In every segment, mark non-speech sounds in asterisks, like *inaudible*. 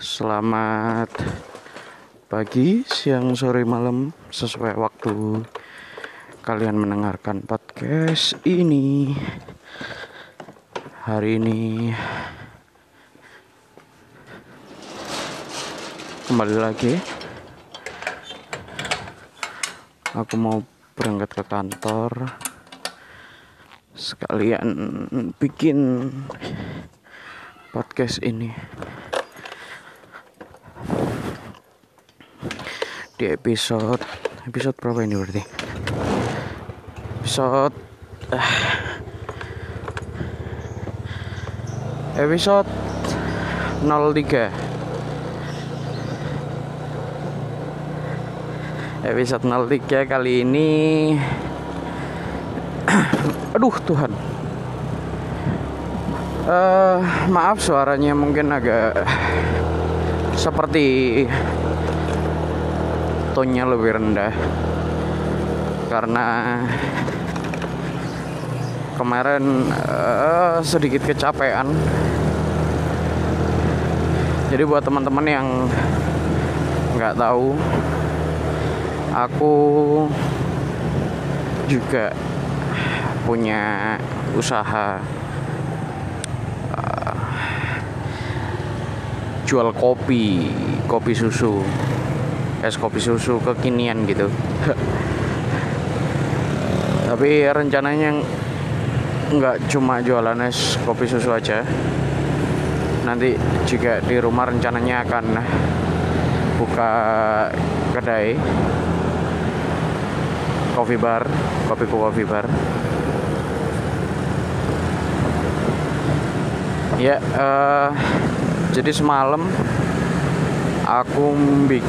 Selamat pagi, siang, sore, malam sesuai waktu kalian mendengarkan podcast ini. Hari ini kembali lagi aku mau berangkat ke kantor sekalian bikin podcast ini. Di episode episode berapa ini berarti? Episode uh, episode 03 episode 03 kali ini aduh Tuhan. Uh, maaf suaranya mungkin agak seperti tonnya lebih rendah. Karena kemarin uh, sedikit kecapean. Jadi buat teman-teman yang nggak tahu aku juga punya usaha uh, jual kopi kopi susu es kopi susu kekinian gitu. *laughs* Tapi rencananya nggak cuma jualan es kopi susu aja. Nanti juga di rumah rencananya akan buka kedai coffee bar kopi coffee bar ya uh, jadi semalam aku bik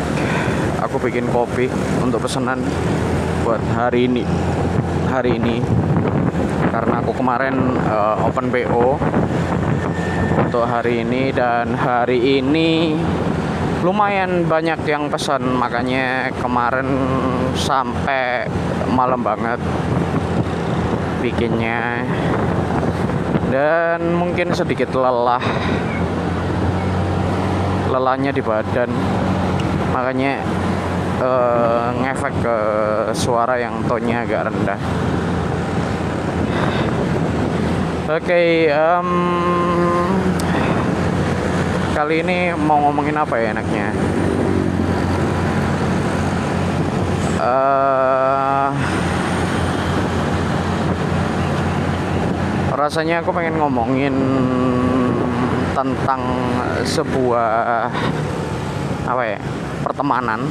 aku bikin kopi untuk pesanan buat hari ini hari ini. Karena aku kemarin uh, open PO untuk hari ini dan hari ini lumayan banyak yang pesan. Makanya kemarin sampai malam banget bikinnya dan mungkin sedikit lelah. Lelahnya di badan. Makanya uh, ngefek ke suara yang tonnya agak rendah. Oke okay, um, kali ini mau ngomongin apa ya enaknya? Uh, rasanya aku pengen ngomongin tentang sebuah apa ya pertemanan.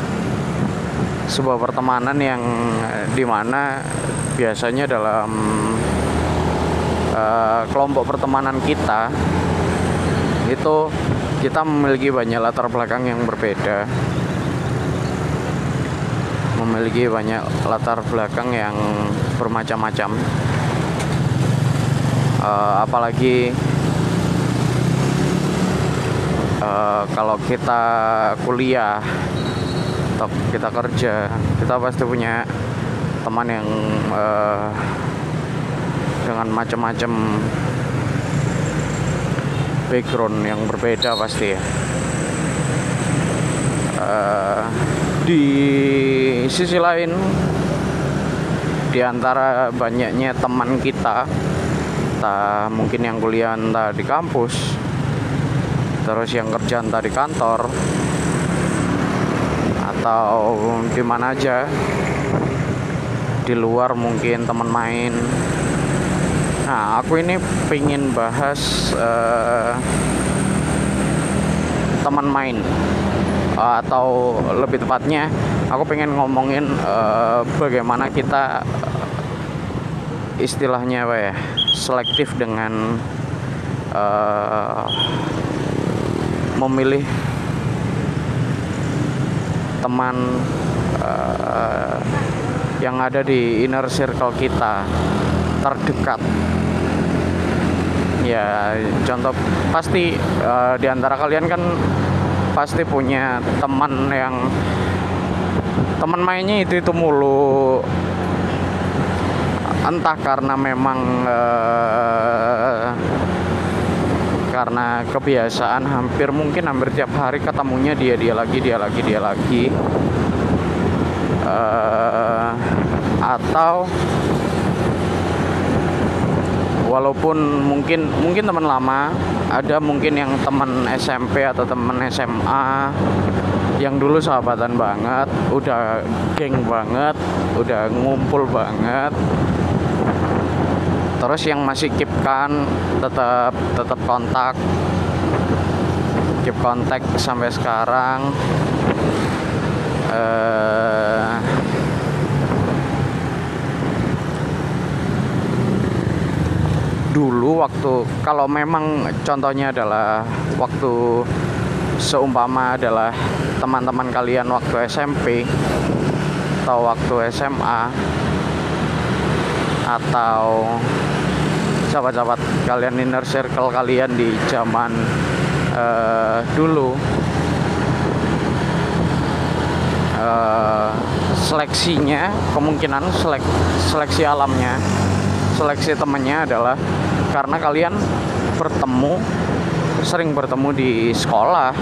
Sebuah pertemanan yang di mana biasanya dalam uh, kelompok pertemanan kita itu kita memiliki banyak latar belakang yang berbeda. Memiliki banyak latar belakang yang bermacam-macam uh, apalagi uh, kalau kita kuliah atau kita kerja kita pasti punya teman yang uh, dengan macam-macam background yang berbeda pasti ya. Uh, di sisi lain di antara banyaknya teman kita entah mungkin yang kuliah entah di kampus terus yang kerja entah di kantor atau di mana aja. Di luar mungkin teman main. Nah aku ini pengen bahas uh, teman main. Uh, atau lebih tepatnya aku pengen ngomongin uh, bagaimana kita istilahnya apa ya selektif dengan uh, memilih teman uh, yang ada di inner circle kita terdekat. Ya contoh pasti uh, di antara kalian kan pasti punya teman yang teman mainnya itu itu mulu entah karena memang uh, kebiasaan hampir mungkin hampir tiap hari ketemunya dia dia lagi dia lagi dia lagi. Uh, atau walaupun mungkin mungkin teman lama ada mungkin yang teman SMP atau teman SMA yang dulu sahabatan banget udah geng banget udah ngumpul banget terus yang masih keep kan tetap tetap kontak. Keep kontak sampai sekarang. Uh, dulu waktu kalau memang contohnya adalah waktu seumpama adalah teman-teman kalian waktu SMP atau waktu SMA atau sahabat-sahabat kalian inner circle kalian di zaman uh, dulu. Uh, seleksinya kemungkinan selek, seleksi alamnya seleksi temennya adalah karena kalian bertemu sering bertemu di sekolah.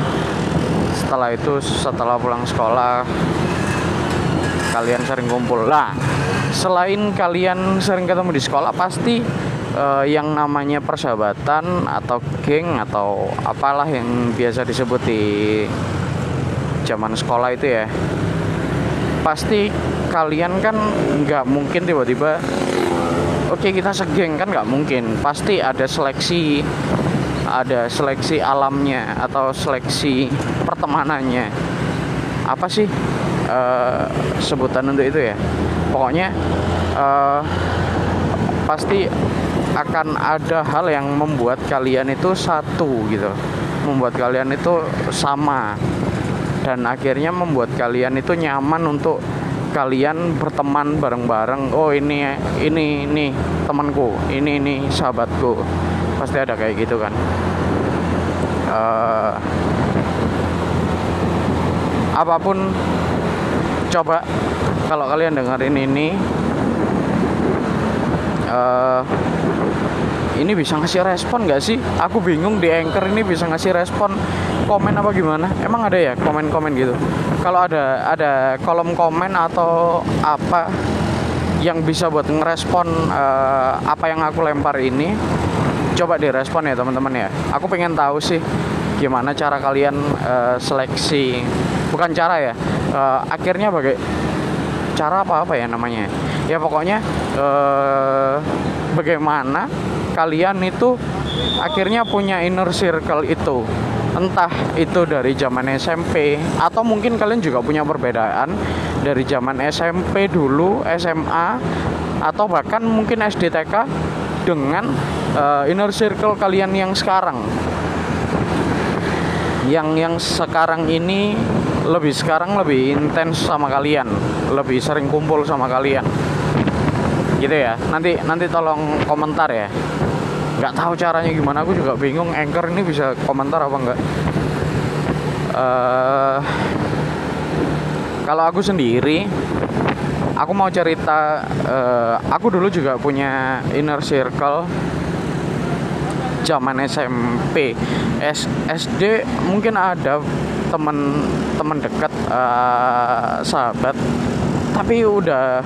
Setelah itu setelah pulang sekolah kalian sering kumpul. Lah selain kalian sering ketemu di sekolah pasti uh, yang namanya persahabatan atau geng atau apalah yang biasa disebut di zaman sekolah itu ya pasti kalian kan nggak mungkin tiba-tiba oke kita segeng kan nggak mungkin. Pasti ada seleksi ada seleksi alamnya atau seleksi pertemanannya. Apa sih uh, sebutan untuk itu ya pokoknya uh, pasti akan ada hal yang membuat kalian itu satu gitu. Membuat kalian itu sama. Dan akhirnya membuat kalian itu nyaman untuk kalian berteman bareng-bareng. Oh ini ini ini temanku. Ini ini sahabatku. Pasti ada kayak gitu kan. Uh, apa pun coba kalau kalian dengerin ini uh, ini bisa ngasih respon gak sih? Aku bingung di anchor ini bisa ngasih respon komen apa gimana? Emang ada ya komen-komen gitu? Kalau ada ada kolom komen atau apa yang bisa buat ngerespon uh, apa yang aku lempar ini, coba direspon ya teman-teman ya. Aku pengen tahu sih gimana cara kalian uh, seleksi, bukan cara ya. Uh, akhirnya bagai cara apa apa ya namanya? Ya pokoknya uh, bagaimana kalian itu akhirnya punya inner circle itu entah itu dari zaman SMP atau mungkin kalian juga punya perbedaan dari zaman SMP dulu SMA atau bahkan mungkin SD TK dengan uh, inner circle kalian yang sekarang yang yang sekarang ini lebih sekarang lebih intens sama kalian. Lebih sering kumpul sama kalian. Gitu ya. Nanti nanti tolong komentar ya. Nggak tahu caranya gimana. Aku juga bingung anchor ini bisa komentar apa enggak uh, kalau aku sendiri aku mau cerita uh, aku dulu juga punya inner circle zaman SMP S SD mungkin ada teman teman dekat uh, sahabat tapi udah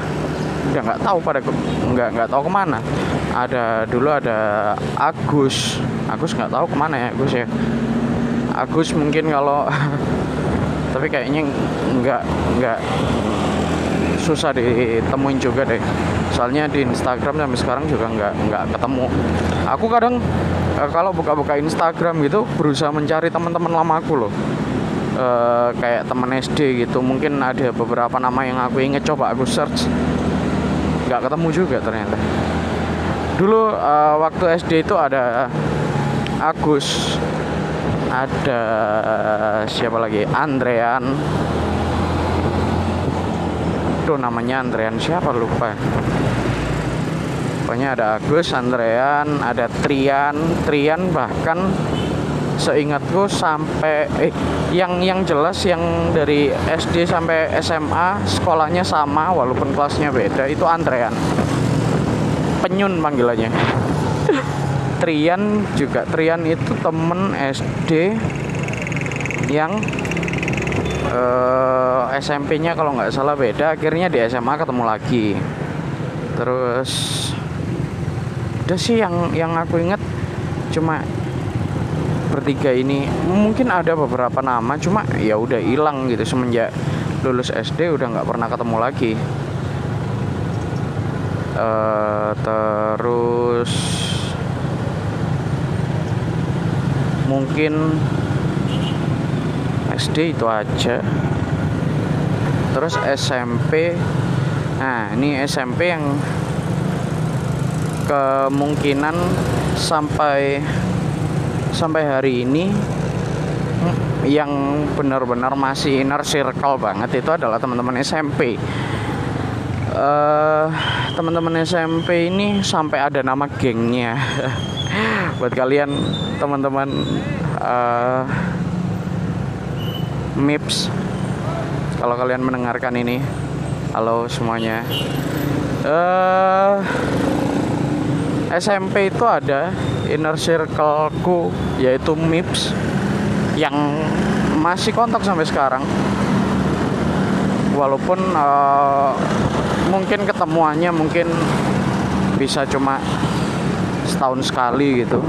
udah nggak tahu pada nggak nggak tahu ke mana. Ada dulu ada Agus. Agus nggak tahu ke mana ya Agus ya. Agus mungkin kalau *laughs* tapi kayaknya nggak nggak susah ditemuin juga deh. Soalnya di Instagram sampai sekarang juga nggak nggak ketemu. Aku kadang eh, kalau buka-buka Instagram gitu berusaha mencari teman-teman lama aku loh. E, kayak teman SD gitu mungkin ada beberapa nama yang aku inget coba aku search. Nggak ketemu juga ternyata. Dulu uh, waktu SD itu ada Agus ada siapa lagi? Andrean. Itu namanya Andrean siapa? Lupa pokoknya ada Agus Andrean ada Trian. Trian bahkan seingatku sampai eh yang yang jelas yang dari SD sampai SMA sekolahnya sama walaupun kelasnya beda itu Andrean. Penyun panggilannya. *laughs* Trian juga Trian itu temen SD yang eh, SMP-nya kalau nggak salah beda akhirnya di SMA ketemu lagi. Terus udah sih yang yang aku inget cuma bertiga ini. Mungkin ada beberapa nama cuma ya udah hilang gitu semenjak lulus SD udah nggak pernah ketemu lagi. Uh, terus mungkin SD itu aja. Terus SMP nah ini SMP yang kemungkinan sampai sampai hari ini yang benar-benar masih inner circle banget itu adalah teman-teman SMP uh, teman-teman SMP ini sampai ada nama gengnya. *laughs* Buat kalian teman-teman uh, MIPS kalau kalian mendengarkan ini halo semuanya. Uh, eh, SMP itu ada inner circleku yaitu MIPS yang masih kontak sampai sekarang. Walaupun uh, mungkin ketemuannya mungkin bisa cuma setahun sekali gitu.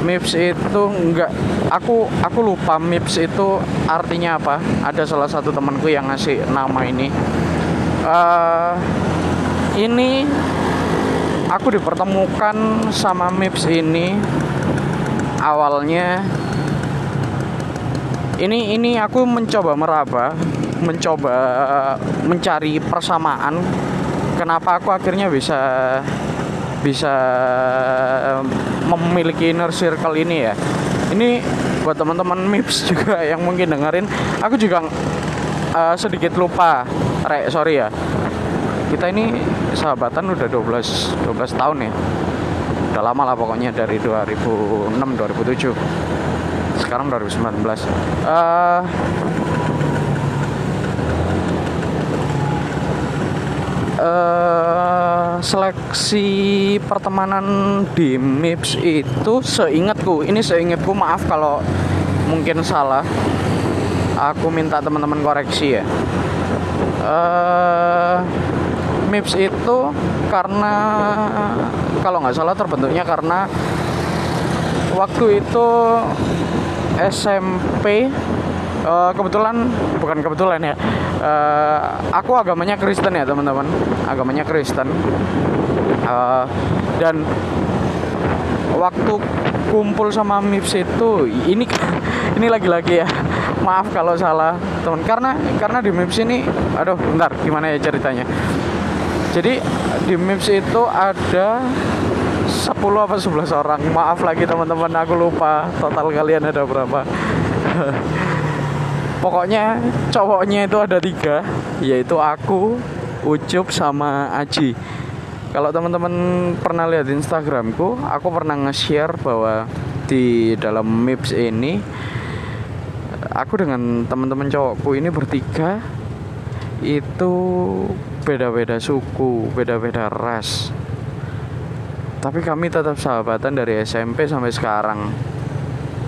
MIPS itu enggak aku aku lupa MIPS itu artinya apa. Ada salah satu temanku yang ngasih nama ini. Uh, ini aku dipertemukan sama MIPS ini awalnya. Ini ini aku mencoba meraba mencoba mencari persamaan. Kenapa aku akhirnya bisa bisa memiliki inner circle ini ya? Ini buat teman-teman MIPS *laughs* juga yang mungkin dengerin. Aku juga uh, sedikit lupa. Rek sorry ya kita ini sahabatan udah 12 12 tahun ya. Udah lama lah pokoknya dari 2006 2007 sekarang 2019 uh, uh, seleksi pertemanan di MIPS itu seingatku ini seingatku maaf kalau mungkin salah. Aku minta teman-teman koreksi ya. Uh, MIPS itu karena kalau nggak salah terbentuknya karena waktu itu SMP uh, kebetulan bukan kebetulan ya uh, aku agamanya Kristen ya teman-teman. Agamanya Kristen. Uh, dan waktu kumpul sama MIPS itu ini ini lagi-lagi ya maaf kalau salah teman. Karena karena di MIPS ini aduh bentar gimana ya ceritanya jadi di MIPS itu ada 10 apa 11 orang. Maaf lagi teman-teman aku lupa total kalian ada berapa. *laughs* Pokoknya cowoknya itu ada tiga yaitu aku Ucup sama Aji. Kalau teman-teman pernah lihat Instagramku aku pernah nge-share bahwa di dalam MIPS ini aku dengan teman-teman cowokku ini bertiga itu beda-beda suku beda-beda ras. Tapi kami tetap sahabatan dari SMP sampai sekarang.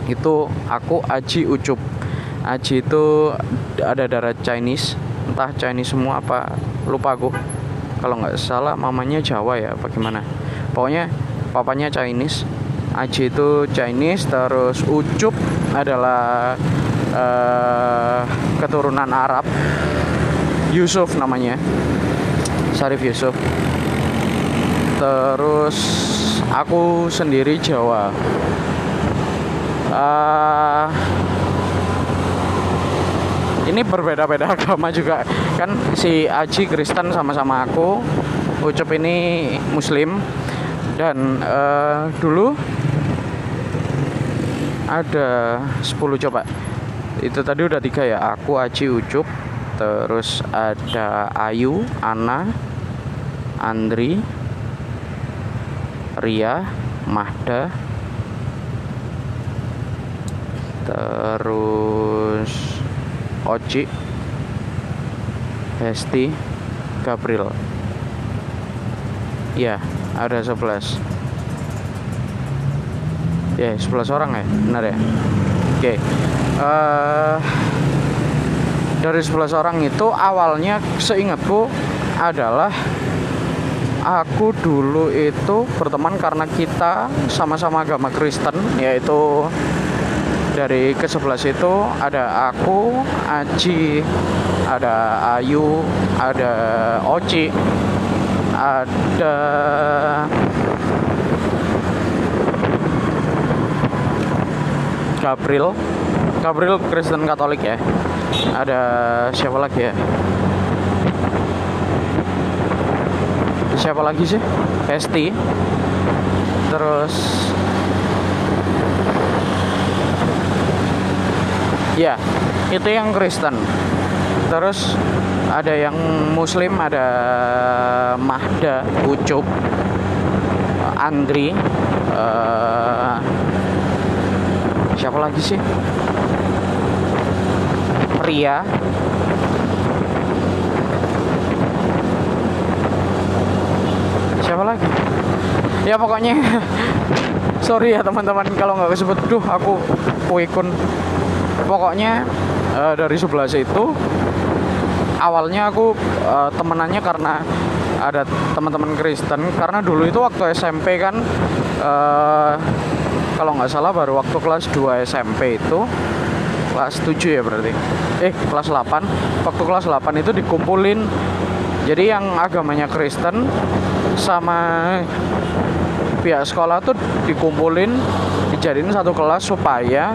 Itu aku Aji Ucup. Aji itu ada darah Chinese. Entah Chinese semua apa lupa aku. Kalau nggak salah mamanya Jawa ya bagaimana? Pokoknya papanya Chinese. Aji itu Chinese terus Ucup adalah uh, keturunan Arab. Yusuf namanya Sarif Yusuf. Terus aku sendiri Jawa. Uh, ini berbeda-beda *laughs* agama juga. Kan si Aji Kristen sama-sama aku Ucup ini Muslim. Dan uh, dulu ada 10 coba. Itu tadi udah tiga ya aku Aji Ucup. Terus ada Ayu Ana Andri Ria Mahda terus Oci Hesti Gabriel. Ya ada 11 ya yeah, 11 orang ya benar ya? Oke uh, dari 11 orang itu awalnya seingatku adalah aku dulu itu berteman karena kita sama-sama agama Kristen yaitu dari ke 11 itu ada aku, Aji, ada Ayu, ada Oci, ada Gabriel. Gabriel Kristen Katolik ya. Ada siapa lagi ya siapa lagi sih? Hesti terus ya itu yang Kristen. Terus ada yang Muslim ada Mahda Ucup Andri uh, siapa lagi sih? Pria siapa lagi? Ya pokoknya *laughs* sorry ya teman-teman kalau nggak kesebut duh aku kuikun pokoknya uh, dari sebelah itu awalnya aku uh, temenannya karena ada teman-teman Kristen karena dulu itu waktu SMP kan uh, kalau nggak salah baru waktu kelas 2 SMP itu kelas 7 ya berarti. Eh kelas 8 waktu kelas 8 itu dikumpulin. Jadi yang agamanya Kristen sama pihak sekolah tuh dikumpulin dijadiin satu kelas supaya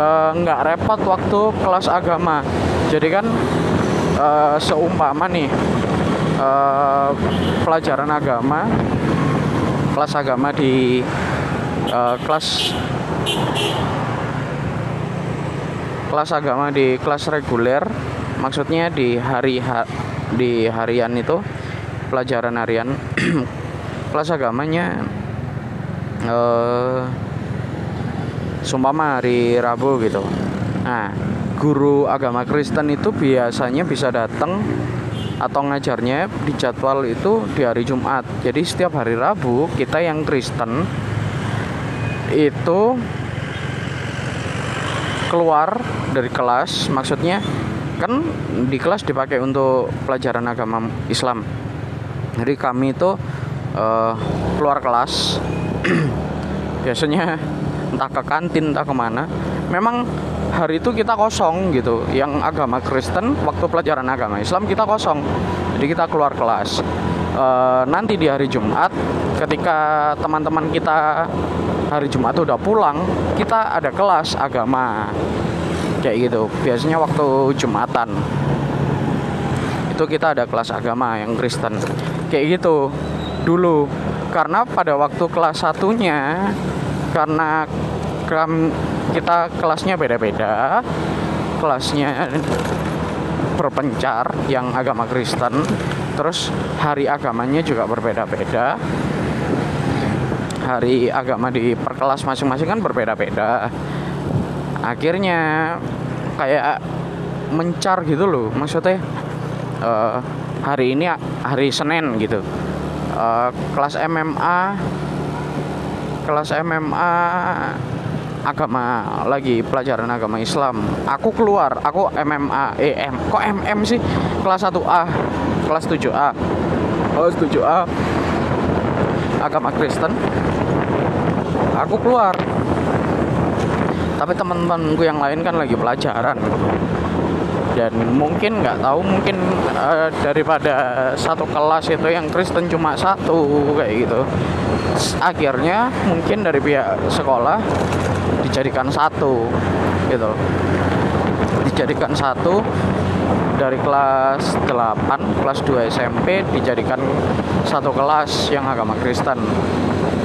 Eh, nggak uh, repot waktu kelas agama. Jadi kan uh, seumpama nih uh, pelajaran agama kelas agama di uh, kelas kelas agama di kelas reguler maksudnya di hari ha, di harian itu pelajaran harian. *clears throat* Kelas agamanya uh, sumpama hari Rabu gitu. Nah guru agama Kristen itu biasanya bisa datang atau ngajarnya di jadwal itu di hari Jumat. Jadi setiap hari Rabu kita yang Kristen itu keluar dari kelas. Maksudnya kan di kelas dipakai untuk pelajaran agama Islam jadi kami itu uh, keluar kelas. *clears throat* Biasanya entah ke kantin entah ke mana. Memang hari itu kita kosong gitu. Yang agama Kristen waktu pelajaran agama Islam kita kosong. Jadi kita keluar kelas. E, nanti di hari Jumat ketika teman-teman kita hari Jumat udah pulang kita ada kelas agama. Kayak gitu. Biasanya waktu Jumatan. Itu kita ada kelas agama yang Kristen kayak gitu dulu. Karena pada waktu kelas satunya karena kram kita kelasnya beda-beda kelasnya berpencar yang agama Kristen terus hari agamanya juga berbeda-beda. Hari agama di perkelas masing-masing kan berbeda-beda. Akhirnya kayak mencar gitu loh maksudnya uh, hari ini hari Senin gitu. Uh, kelas MMA kelas MMA agama lagi pelajaran agama Islam. Aku keluar aku MMA EM kok MM sih? Kelas 1A kelas 7A kelas 7A agama Kristen. Aku keluar. Tapi teman-temanku yang lain kan lagi pelajaran dan mungkin nggak tahu mungkin uh, daripada satu kelas itu yang Kristen cuma satu kayak gitu. Akhirnya mungkin dari pihak sekolah dijadikan satu gitu. Dijadikan satu dari kelas 8 kelas 2 SMP dijadikan satu kelas yang agama Kristen.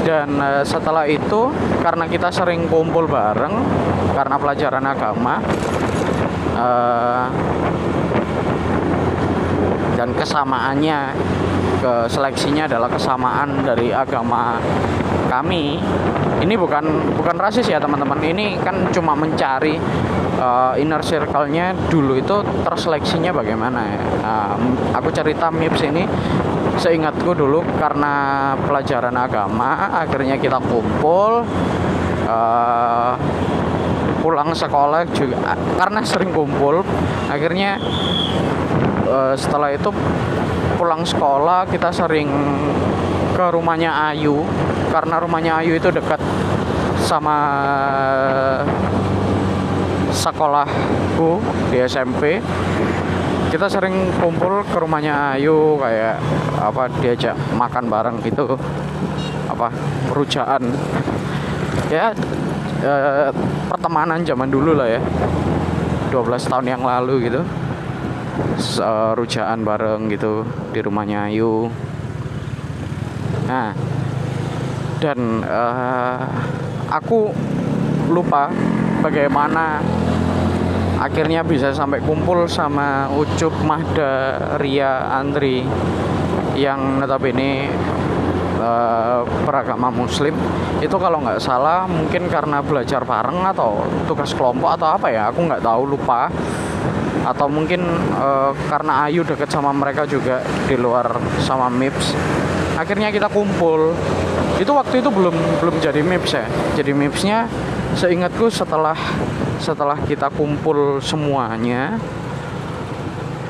Dan uh, setelah itu karena kita sering kumpul bareng karena pelajaran agama uh, dan kesamaannya ke seleksinya adalah kesamaan dari agama kami. Ini bukan bukan rasis ya teman-teman. Ini kan cuma mencari uh, inner circle-nya. Dulu itu terseleksinya bagaimana ya? Uh, aku cerita MIPS ini seingatku dulu karena pelajaran agama. Akhirnya kita kumpul uh, pulang sekolah juga karena sering kumpul. Akhirnya uh, setelah itu pulang sekolah kita sering ke rumahnya Ayu. Karena rumahnya Ayu itu dekat sama sekolahku di SMP kita sering kumpul ke rumahnya Ayu kayak apa diajak makan bareng gitu. Apa rujaan ya eh, pertemanan zaman dulu lah ya. 12 tahun yang lalu gitu. Uh, rujaan bareng gitu di rumahnya Ayu. Nah dan uh, aku lupa bagaimana akhirnya bisa sampai kumpul sama Ucup Mahda Ria Andri yang notabene uh, beragama muslim itu kalau nggak salah mungkin karena belajar bareng atau tugas kelompok atau apa ya aku nggak tahu lupa. Atau mungkin uh, karena Ayu deket sama mereka juga di luar sama MIPS. Akhirnya kita kumpul. Itu waktu itu belum belum jadi MIPS ya. Jadi MIPSnya seingatku setelah setelah kita kumpul semuanya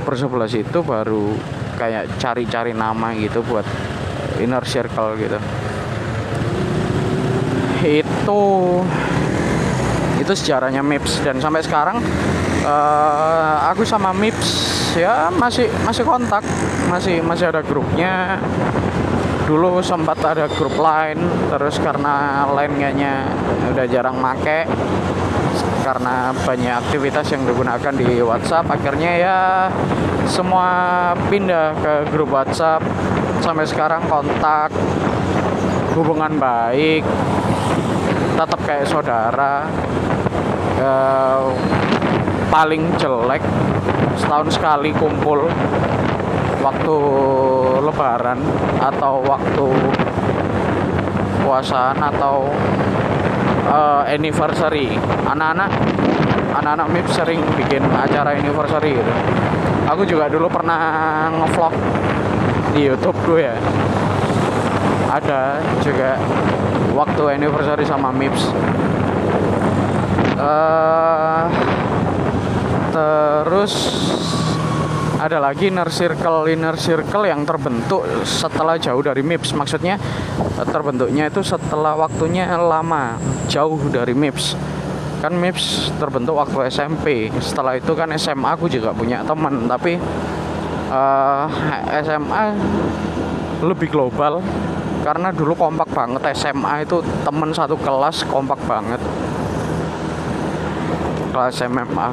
bersebelas itu baru kayak cari-cari nama gitu buat inner circle gitu. Itu itu sejarahnya MIPS. Dan sampai sekarang uh, aku sama MIPS ya masih masih kontak. Masih masih ada grupnya. Dulu sempat ada grup lain terus karena lain kayaknya udah jarang make karena banyak aktivitas yang digunakan di WhatsApp akhirnya ya semua pindah ke grup WhatsApp sampai sekarang kontak hubungan baik tetap kayak saudara e, paling jelek setahun sekali kumpul waktu lebaran atau waktu puasaan atau uh, anniversary. Anak-anak anak-anak MIP sering bikin acara anniversary gitu. Aku juga dulu pernah ngevlog di YouTube gue ya. Ada juga waktu anniversary sama MIPS. Uh, terus ada lagi inner circle inner circle yang terbentuk setelah jauh dari MIPS. Maksudnya terbentuknya itu setelah waktunya lama jauh dari MIPS. Kan MIPS terbentuk waktu SMP setelah itu kan SMA aku juga punya teman tapi uh, eh, SMA lebih global karena dulu kompak banget. SMA itu temen satu kelas kompak banget. Kelas MMA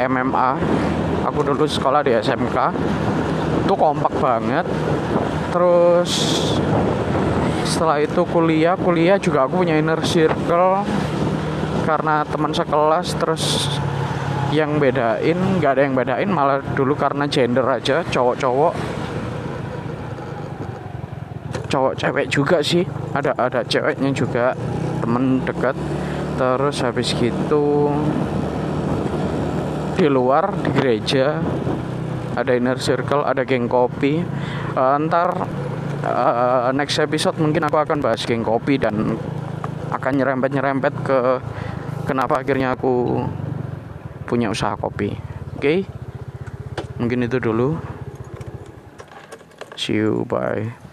MMA aku dulu sekolah di SMK itu kompak banget. Terus setelah itu kuliah. Kuliah juga aku punya inner circle karena teman sekelas. Terus yang bedain nggak ada yang bedain malah dulu karena gender aja cowok-cowok. Cowok cewek juga sih ada ada ceweknya juga temen dekat. Terus habis gitu di luar di gereja ada inner circle ada geng kopi. Uh, ntar uh, next episode mungkin aku akan bahas geng kopi dan akan nyerempet nyerempet ke kenapa akhirnya aku punya usaha kopi. Oke? Okay? mungkin itu dulu. See you bye